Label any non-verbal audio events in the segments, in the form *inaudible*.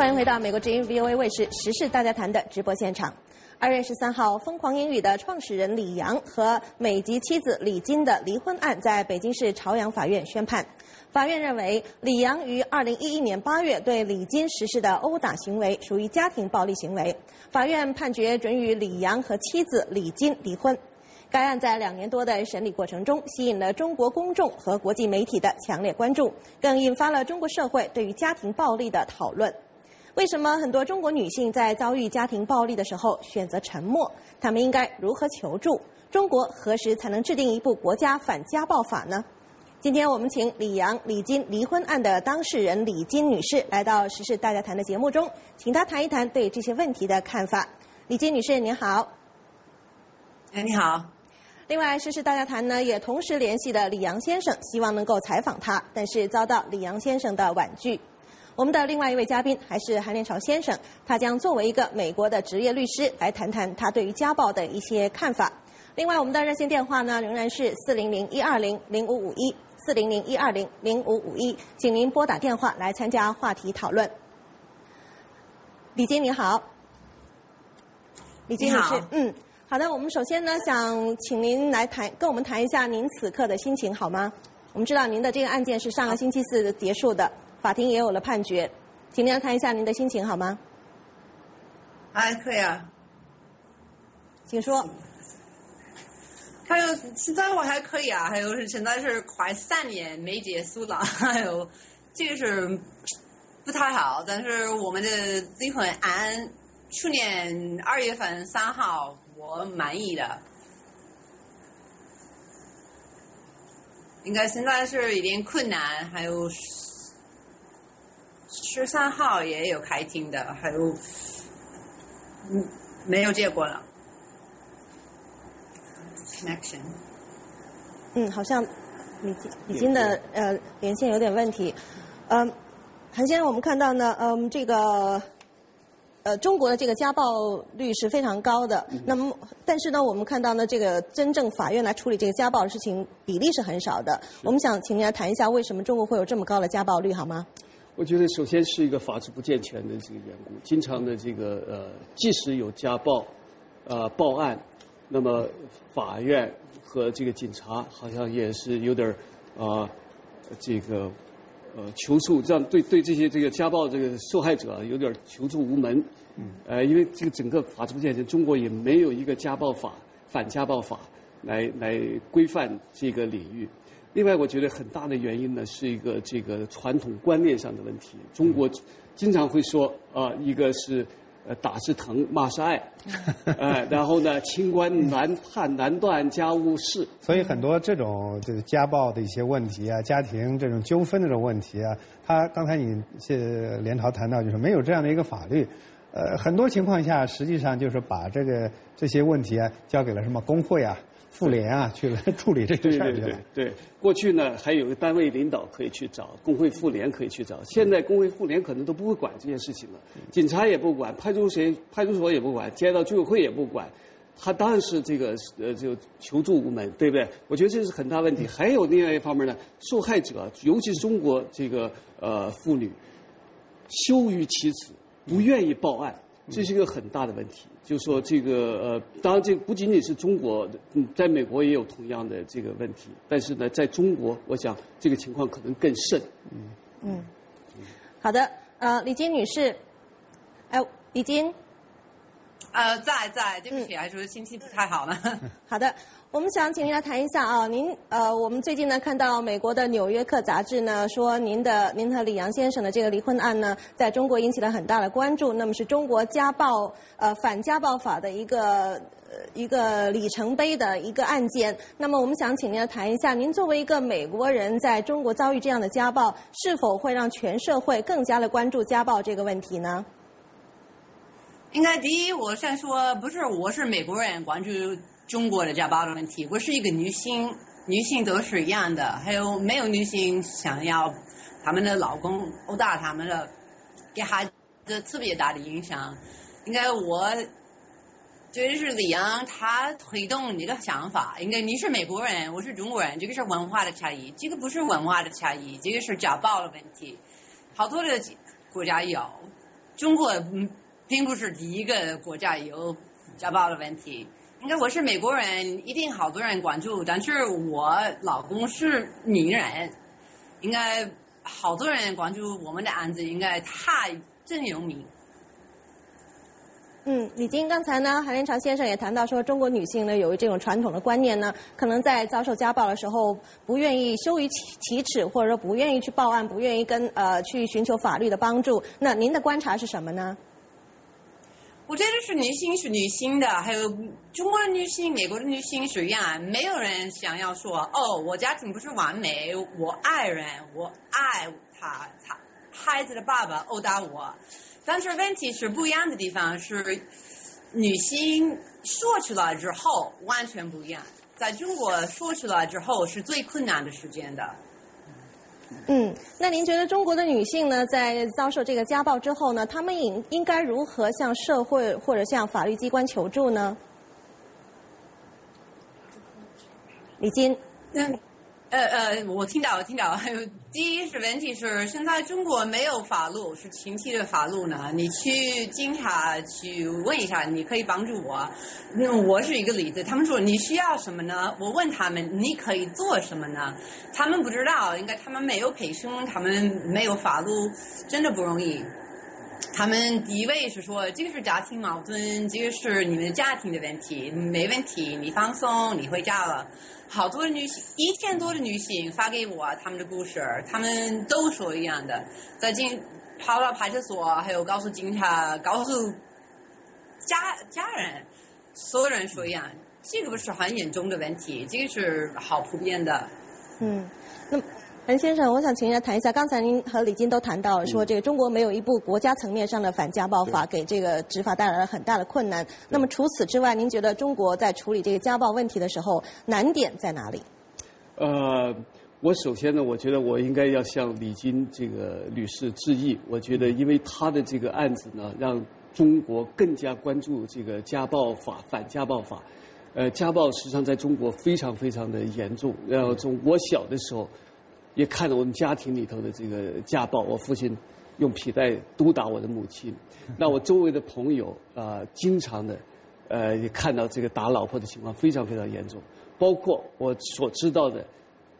欢迎回到美国之音 VOA 卫视时事大家谈的直播现场。二月十三号，疯狂英语的创始人李阳和美籍妻子李金的离婚案在北京市朝阳法院宣判。法院认为，李阳于二零一一年八月对李金实施的殴打行为属于家庭暴力行为。法院判决准予李阳和妻子李金离婚。该案在两年多的审理过程中，吸引了中国公众和国际媒体的强烈关注，更引发了中国社会对于家庭暴力的讨论。为什么很多中国女性在遭遇家庭暴力的时候选择沉默？她们应该如何求助？中国何时才能制定一部国家反家暴法呢？今天我们请李阳、李金离婚案的当事人李金女士来到《时事大家谈》的节目中，请她谈一谈对这些问题的看法。李金女士，您好。哎，你好。另外，《时事大家谈》呢也同时联系了李阳先生，希望能够采访他，但是遭到李阳先生的婉拒。我们的另外一位嘉宾还是韩连朝先生，他将作为一个美国的职业律师来谈谈他对于家暴的一些看法。另外，我们的热线电话呢仍然是四零零一二零零五五一四零零一二零零五五一，请您拨打电话来参加话题讨论。李金你好，李金女士，嗯，好的，我们首先呢想请您来谈，跟我们谈一下您此刻的心情好吗？我们知道您的这个案件是上个星期四结束的。法庭也有了判决，请您看一下您的心情好吗？还可以啊，请说。还有现在我还可以啊，还有是现在是快三年没结束了，*laughs* 还有这个是不太好，但是我们的离婚案去年二月份三号我满意的，应该现在是有点困难，还有。十三号也有开庭的，还有，嗯，没有结果了。Connection。嗯，好像李金李金的呃连线有点问题。嗯，韩先生，我们看到呢，嗯，这个呃中国的这个家暴率是非常高的。那么，但是呢，我们看到呢，这个真正法院来处理这个家暴的事情比例是很少的。我们想请您来谈一下，为什么中国会有这么高的家暴率，好吗？我觉得首先是一个法制不健全的这个缘故，经常的这个呃，即使有家暴，呃报案，那么法院和这个警察好像也是有点儿啊这个呃求助，这样对对这些这个家暴这个受害者有点求助无门。嗯。呃，因为这个整个法制不健全，中国也没有一个家暴法、反家暴法来来规范这个领域。另外，我觉得很大的原因呢，是一个这个传统观念上的问题。中国经常会说啊，一个是呃打是疼，骂是爱，*laughs* 哎，然后呢，清官难判难断家务事。所以很多这种这个家暴的一些问题啊，家庭这种纠纷的这种问题啊，他刚才你是连朝谈到，就是没有这样的一个法律，呃，很多情况下实际上就是把这个这些问题啊交给了什么工会啊。妇联啊，去来 *laughs* 处理这个事儿对对对对，过去呢还有个单位领导可以去找，工会妇联可以去找。现在工会妇联可能都不会管这件事情了，警察也不管，派出所派出所也不管，街道居委会也不管，他当然是这个呃就求助无门，对不对？我觉得这是很大问题。还有另外一方面呢，受害者，尤其是中国这个呃妇女，羞于启齿，不愿意报案。这是一个很大的问题，就是说这个呃，当然这不仅仅是中国，嗯，在美国也有同样的这个问题，但是呢，在中国，我想这个情况可能更甚。嗯嗯，好的，呃，李金女士，哎，李金，呃，在在，对不起，还是心情不太好呢。好的。我们想请您来谈一下啊，您呃，我们最近呢看到美国的《纽约客》杂志呢说，您的您和李阳先生的这个离婚案呢，在中国引起了很大的关注。那么是中国家暴呃反家暴法的一个呃一个里程碑的一个案件。那么我们想请您来谈一下，您作为一个美国人，在中国遭遇这样的家暴，是否会让全社会更加的关注家暴这个问题呢？应该第一，我先说，不是我是美国人关注。中国的家暴的问题，我是一个女性，女性都是一样的。还有没有女性想要他们的老公殴打他们的，给孩子特别大的影响。应该我觉得是李阳他推动这个想法。应该你是美国人，我是中国人，这个是文化的差异，这个不是文化的差异，这个是家暴的问题。好多的国家有。中国并不是第一个国家有家暴的问题。应该我是美国人，一定好多人关注。但是我老公是名人，应该好多人关注我们的案子，应该他真有名。嗯，李晶，刚才呢，韩连长先生也谈到说，中国女性呢，有这种传统的观念呢，可能在遭受家暴的时候，不愿意羞于启启齿，或者说不愿意去报案，不愿意跟呃去寻求法律的帮助。那您的观察是什么呢？我觉得是女性是女性的，还有中国的女性、美国的女性是一样，没有人想要说哦，我家庭不是完美，我爱人，我爱他，他孩子的爸爸殴打我。但是问题是不一样的地方是，女性说出来之后完全不一样，在中国说出来之后是最困难的时间的。嗯，那您觉得中国的女性呢，在遭受这个家暴之后呢，她们应应该如何向社会或者向法律机关求助呢？李金，嗯，呃呃，我听到，我听到。*laughs* 还有，第一是问题是，现在中国没有法律，是亲戚的法律呢。你去警察去问一下，你可以帮助我。那我是一个例子，他们说你需要什么呢？我问他们，你可以做什么呢？他们不知道，应该他们没有培训，他们没有法律，真的不容易。他们第一位是说，这个是家庭矛盾，这个是你们家庭的问题，没问题，你放松，你回家了。好多女性，一千多的女性发给我她们的故事，她们都说一样的，在警跑到派出所，还有告诉警察，告诉家家人，所有人说一样，这个不是很严重的问题，这个是好普遍的。嗯，那。陈先生，我想请您谈一下，刚才您和李金都谈到说，这个中国没有一部国家层面上的反家暴法，给这个执法带来了很大的困难。那么除此之外，您觉得中国在处理这个家暴问题的时候，难点在哪里？呃，我首先呢，我觉得我应该要向李金这个女士致意。我觉得，因为她的这个案子呢，让中国更加关注这个家暴法、反家暴法。呃，家暴实际上在中国非常非常的严重。然后从我小的时候。也看到我们家庭里头的这个家暴，我父亲用皮带毒打我的母亲。那我周围的朋友啊，经常的呃，也看到这个打老婆的情况非常非常严重。包括我所知道的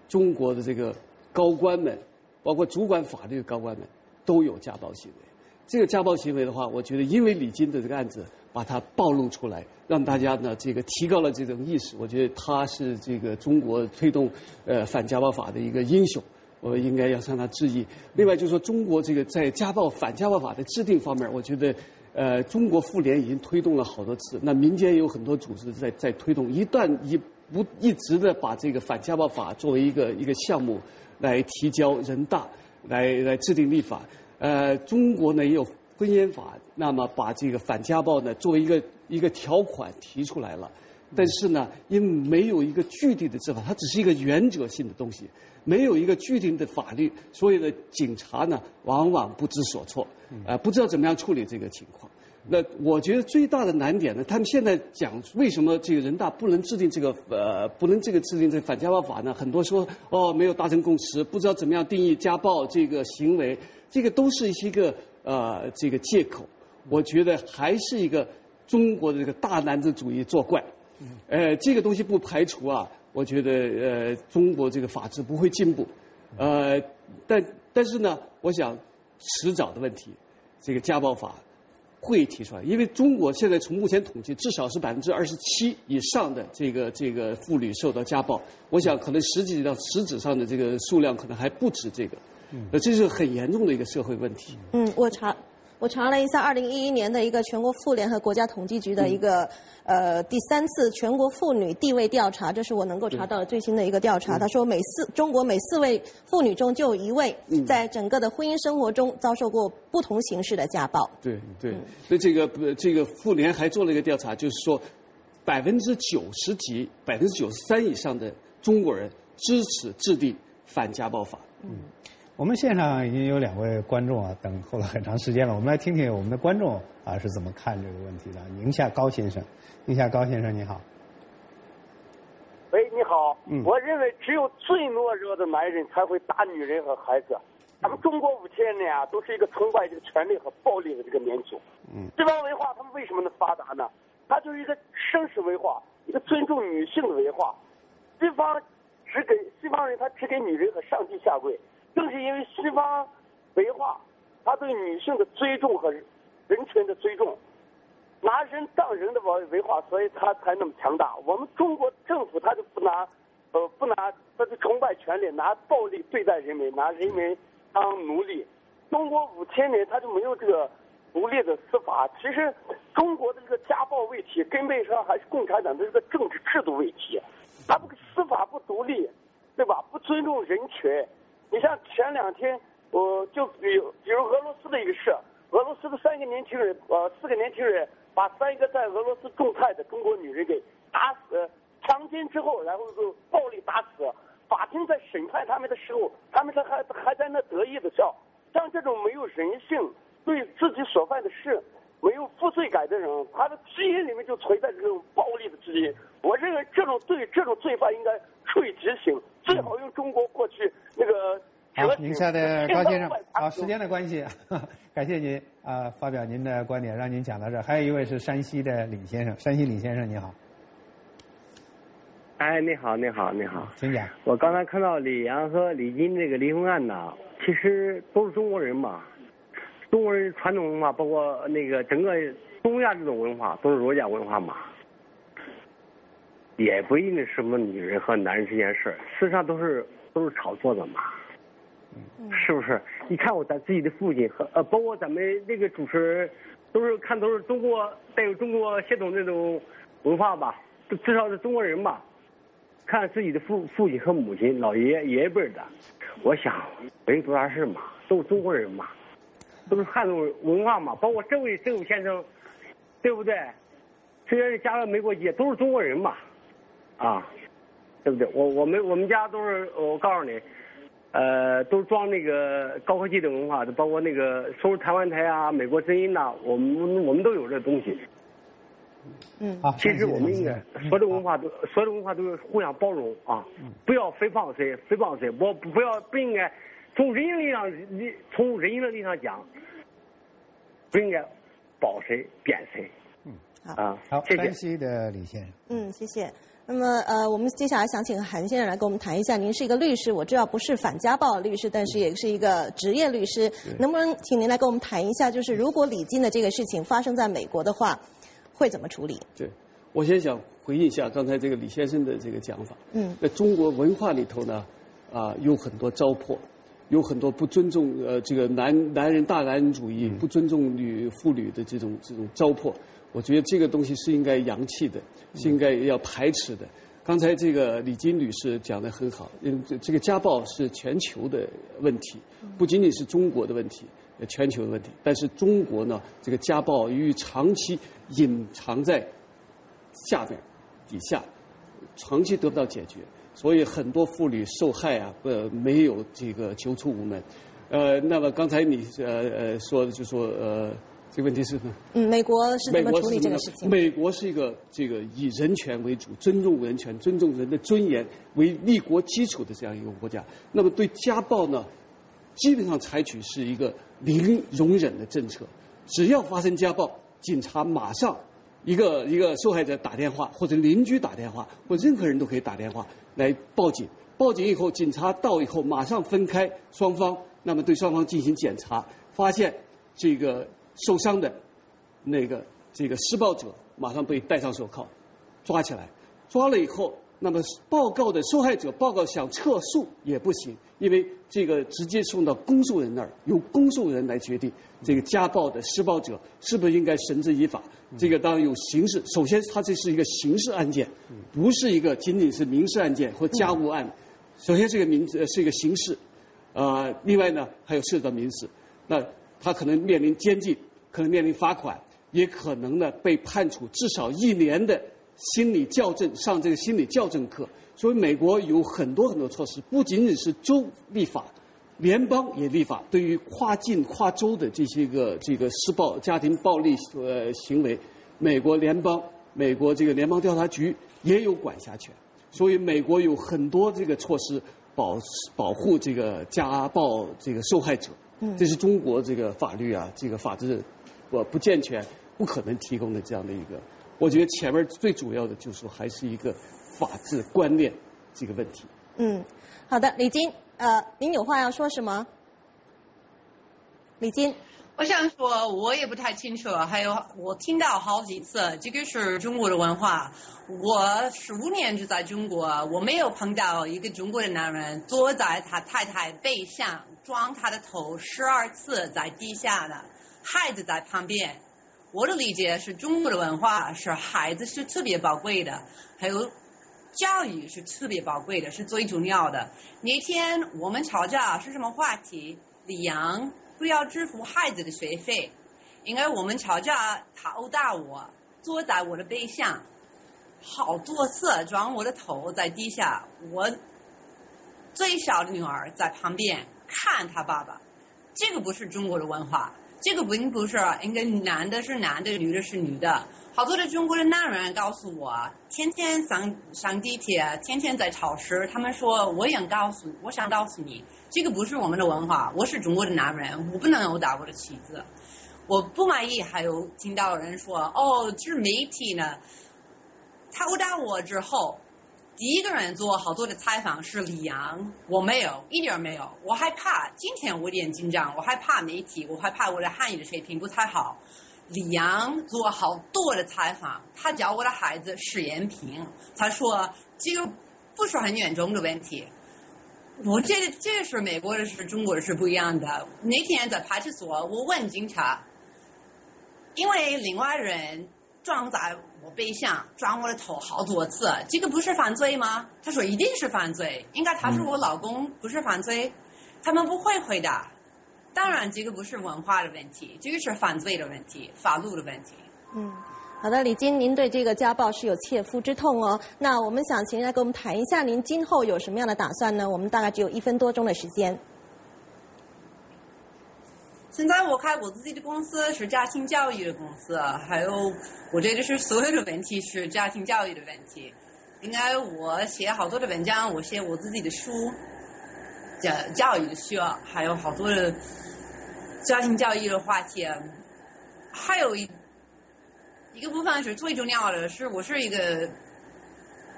中国的这个高官们，包括主管法律的高官们，都有家暴行为。这个家暴行为的话，我觉得因为李金的这个案子把它暴露出来，让大家呢这个提高了这种意识。我觉得他是这个中国推动呃反家暴法的一个英雄，我应该要向他致意。另外就是说，中国这个在家暴反家暴法的制定方面，我觉得呃中国妇联已经推动了好多次，那民间有很多组织在在推动。一旦一不一直的把这个反家暴法作为一个一个项目来提交人大来来制定立法。呃，中国呢也有婚姻法，那么把这个反家暴呢作为一个一个条款提出来了，但是呢，因为没有一个具体的执法，它只是一个原则性的东西，没有一个具体的法律，所以呢，警察呢往往不知所措，啊，不知道怎么样处理这个情况。那我觉得最大的难点呢，他们现在讲为什么这个人大不能制定这个呃不能这个制定这反家暴法呢？很多说哦没有达成共识，不知道怎么样定义家暴这个行为。这个都是一个呃这个借口，我觉得还是一个中国的这个大男子主义作怪，呃这个东西不排除啊，我觉得呃中国这个法治不会进步，呃但但是呢，我想迟早的问题，这个家暴法会提出来，因为中国现在从目前统计，至少是百分之二十七以上的这个这个妇女受到家暴，我想可能实际上实质上的这个数量可能还不止这个。那这是很严重的一个社会问题。嗯，我查我查了一下，二零一一年的一个全国妇联和国家统计局的一个呃第三次全国妇女地位调查，这是我能够查到的最新的一个调查。他说，每四中国每四位妇女中就有一位在整个的婚姻生活中遭受过不同形式的家暴。对对，所以这个这个妇联还做了一个调查，就是说百分之九十几、百分之九十三以上的中国人支持制定反家暴法。嗯。我们线上已经有两位观众啊，等候了很长时间了。我们来听听我们的观众啊是怎么看这个问题的。宁夏高先生，宁夏高先生你好。喂，你好。嗯。我认为只有最懦弱的男人才会打女人和孩子。咱们中国五千年啊，都是一个崇拜这个权力和暴力的这个民族。嗯，西方文化他们为什么能发达呢？它就是一个绅士文化，一个尊重女性的文化。西方只给西方人，他只给女人和上帝下跪。正是因为西方文化，他对女性的尊重和人群的尊重，拿人当人的文文化，所以他才那么强大。我们中国政府他就不拿，呃，不拿，他就崇拜权力，拿暴力对待人民，拿人民当奴隶。中国五千年他就没有这个独立的司法。其实中国的这个家暴问题根本上还是共产党的这个政治制度问题。他不司法不独立，对吧？不尊重人群。你像前两天，我就比比如俄罗斯的一个事，俄罗斯的三个年轻人，呃，四个年轻人把三个在俄罗斯种菜的中国女人给打死、强奸之后，然后就暴力打死。法庭在审判他们的时候，他们还还在那得意的笑。像这种没有人性、对自己所犯的事没有负罪感的人，他的基因里面就存在这种暴力的基因。我认为这种罪、这种罪犯应该处以极刑，最好用中国过去那个。好，宁夏的高先生，好，时间的关系，*laughs* 感谢您啊，发表您的观点，让您讲到这。还有一位是山西的李先生，山西李先生你好。哎，你好，你好，你好，请讲。我刚才看到李阳和李金这个离婚案呢，其实都是中国人嘛，中国人传统文化，包括那个整个东亚这种文化，都是儒家文化嘛，也不一定什么女人和男人这件事儿，事实上都是都是炒作的嘛，是不是？你看我咱自己的父亲和呃，包括咱们那个主持人，都是看都是中国带有中国血统那种文化吧，至少是中国人吧。看自己的父父亲和母亲、老爷爷爷爷辈的，我想没多大事嘛，都是中国人嘛，都是汉族文化嘛，包括这位这位先生，对不对？虽然是加了美国籍，都是中国人嘛，啊，对不对？我我们我们家都是，我告诉你，呃，都是装那个高科技的文化，包括那个收台湾台啊、美国声音呐，我们我们都有这东西。嗯，好，其实我们应该所有的文化都所有的文化都是互相包容啊，不要诽谤谁，诽谤谁，我不要不应该从人性立场立从人性的立场讲，不应该褒谁贬谁。嗯，好，啊，好，谢谢山。西的李先生。嗯，谢谢。那么，呃，我们接下来想请韩先生来跟我们谈一下。您是一个律师，我知道不是反家暴律师，但是也是一个职业律师。能不能请您来跟我们谈一下，就是如果李金的这个事情发生在美国的话，会怎么处理？对，我先想回应一下刚才这个李先生的这个讲法。嗯，在中国文化里头呢，啊，有很多糟粕，有很多不尊重呃这个男男人大男人主义，不尊重女妇女的这种这种糟粕。我觉得这个东西是应该扬弃的，是应该要排斥的。刚才这个李金女士讲的很好，嗯，这这个家暴是全球的问题，不仅仅是中国的问题。全球的问题，但是中国呢，这个家暴由于长期隐藏在下边、底下，长期得不到解决，所以很多妇女受害啊，呃，没有这个求助无门。呃，那么刚才你呃呃说的就说呃，这个问题是？嗯，美国是怎么处理这个事情？美国是一个这个以人权为主、尊重人权、尊重人的尊严为立国基础的这样一个国家。那么对家暴呢，基本上采取是一个零容忍的政策，只要发生家暴，警察马上一个一个受害者打电话，或者邻居打电话，或任何人都可以打电话来报警。报警以后，警察到以后马上分开双方，那么对双方进行检查，发现这个受伤的那个这个施暴者马上被戴上手铐，抓起来，抓了以后，那么报告的受害者报告想撤诉也不行，因为这个直接送到公诉人那儿，由公诉人来决定这个家暴的施暴者是不是应该绳之以法。这个当然有刑事，首先它这是一个刑事案件，不是一个仅仅是民事案件或家务案。首先是一个民呃是一个刑事，呃，另外呢还有涉及到民事，那他可能面临监禁，可能面临罚款，也可能呢被判处至少一年的心理校正，上这个心理校正课。所以美国有很多很多措施，不仅仅是州立法，联邦也立法，对于跨境跨州的这些个这个施暴、家庭暴力呃行为，美国联邦、美国这个联邦调查局也有管辖权。所以美国有很多这个措施，保保护这个家暴这个受害者。嗯，这是中国这个法律啊，这个法治不不健全，不可能提供的这样的一个。我觉得前面最主要的就是说还是一个法治观念这个问题。嗯，好的，李金，呃，您有话要说什么？李金。我想说，我也不太清楚。还有，我听到好几次，这个是中国的文化。我十五年就在中国，我没有碰到一个中国的男人坐在他太太背上，撞他的头十二次在地下的，孩子在旁边。我的理解是中国的文化是孩子是特别宝贵的，还有教育是特别宝贵的，是最重要的。那天我们吵架是什么话题？李阳。不要支付孩子的学费，因为我们吵架，他殴打我，坐在我的背上，好多次撞我的头在地下。我最小的女儿在旁边看他爸爸，这个不是中国的文化，这个并不是应该男的是男的，女的是女的。好多的中国的男人告诉我，天天上上地铁，天天在超市，他们说我想告诉，我想告诉你。这个不是我们的文化。我是中国的男人，我不能殴打我的妻子。我不满意，还有听到人说：“哦，这是媒体呢。”他殴打我之后，第一个人做好多的采访是李阳，我没有，一点没有。我害怕，今天我有点紧张，我害怕媒体，我害怕我的汉语的水平不太好。李阳做好多的采访，他教我的孩子史延平，他说这个不是很严重的问题。我这这是美国的，是中国的，是不一样的。那天在派出所，我问警察，因为另外人撞在我背上，撞我的头好多次，这个不是犯罪吗？他说一定是犯罪，应该他是我老公，不是犯罪。他们不会回答。当然，这个不是文化的问题，这个是犯罪的问题，法律的问题。嗯。好的，李金，您对这个家暴是有切肤之痛哦。那我们想请您来跟我们谈一下，您今后有什么样的打算呢？我们大概只有一分多钟的时间。现在我开我自己的公司是家庭教育的公司，还有我这个是所有的问题是家庭教育的问题。应该我写好多的文章，我写我自己的书，教教育的书，还有好多的家庭教育的话题，还有一。一个部分是最重要的，是我是一个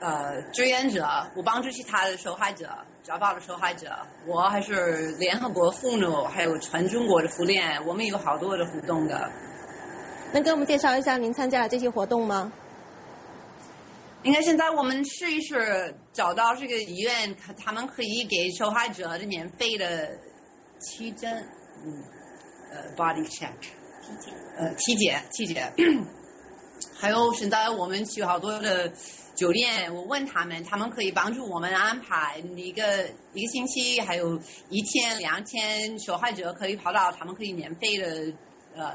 呃志愿者，我帮助其他的受害者，家暴的受害者。我还是联合国妇女，还有全中国的妇联，我们有好多的活动的。能给我们介绍一下您参加的这些活动吗？应该现在我们试一试找到这个医院，他们可以给受害者的免费的体检，嗯，呃，body check，体检，呃，体检，体检。还有现在我们去好多的酒店，我问他们，他们可以帮助我们安排一个一个星期，还有一天两天，受害者可以跑到他们可以免费的呃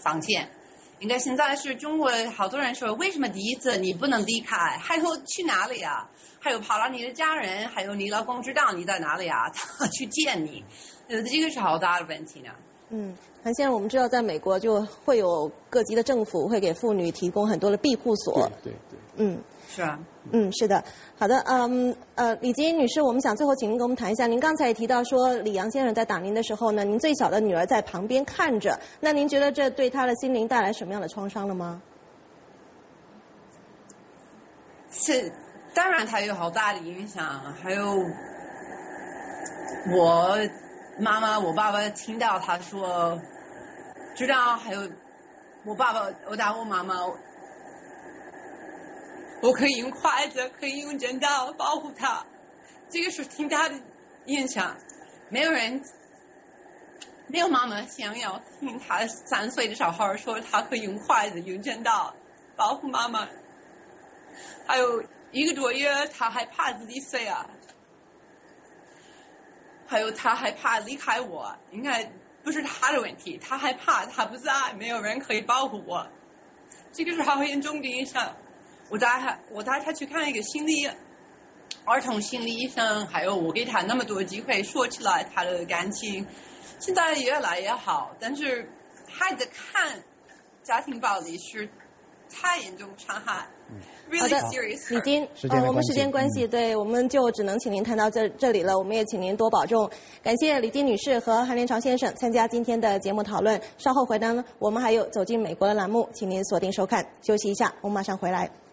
房间。应该现在是中国好多人说，为什么第一次你不能离开？还有去哪里啊？还有跑到你的家人，还有你老公知道你在哪里啊？他去见你，呃，这个是好大的问题呢。嗯，韩先生，我们知道在美国就会有各级的政府会给妇女提供很多的庇护所。对对。嗯，是啊。嗯，是的。好的，嗯呃，李金女士，我们想最后请您跟我们谈一下，您刚才也提到说李阳先生在打您的时候呢，您最小的女儿在旁边看着，那您觉得这对他的心灵带来什么样的创伤了吗？是，当然他有好大的影响，还有我。妈妈，我爸爸听到他说，知道还有我爸爸殴打我妈妈，我可以用筷子，可以用剪刀保护他。这个是听他的影响。没有人，没有妈妈想要听他三岁的小孩说他可以用筷子、用剪刀保护妈妈。还有一个多月，他还怕自己死啊。还有他害怕离开我，应该不是他的问题。他害怕他不在，没有人可以保护我。这个是好严重的影响。我带他，我带他去看一个心理儿童心理医生，还有我给他那么多机会说起来他的感情，现在越来越好。但是孩子看家庭暴力是太严重伤害好，really 的 serious。李金，时间呃，我们时间关系，对，我们就只能请您谈到这这里了。我们也请您多保重。感谢李金女士和韩连朝先生参加今天的节目讨论。稍后回呢，我们还有走进美国的栏目，请您锁定收看。休息一下，我们马上回来。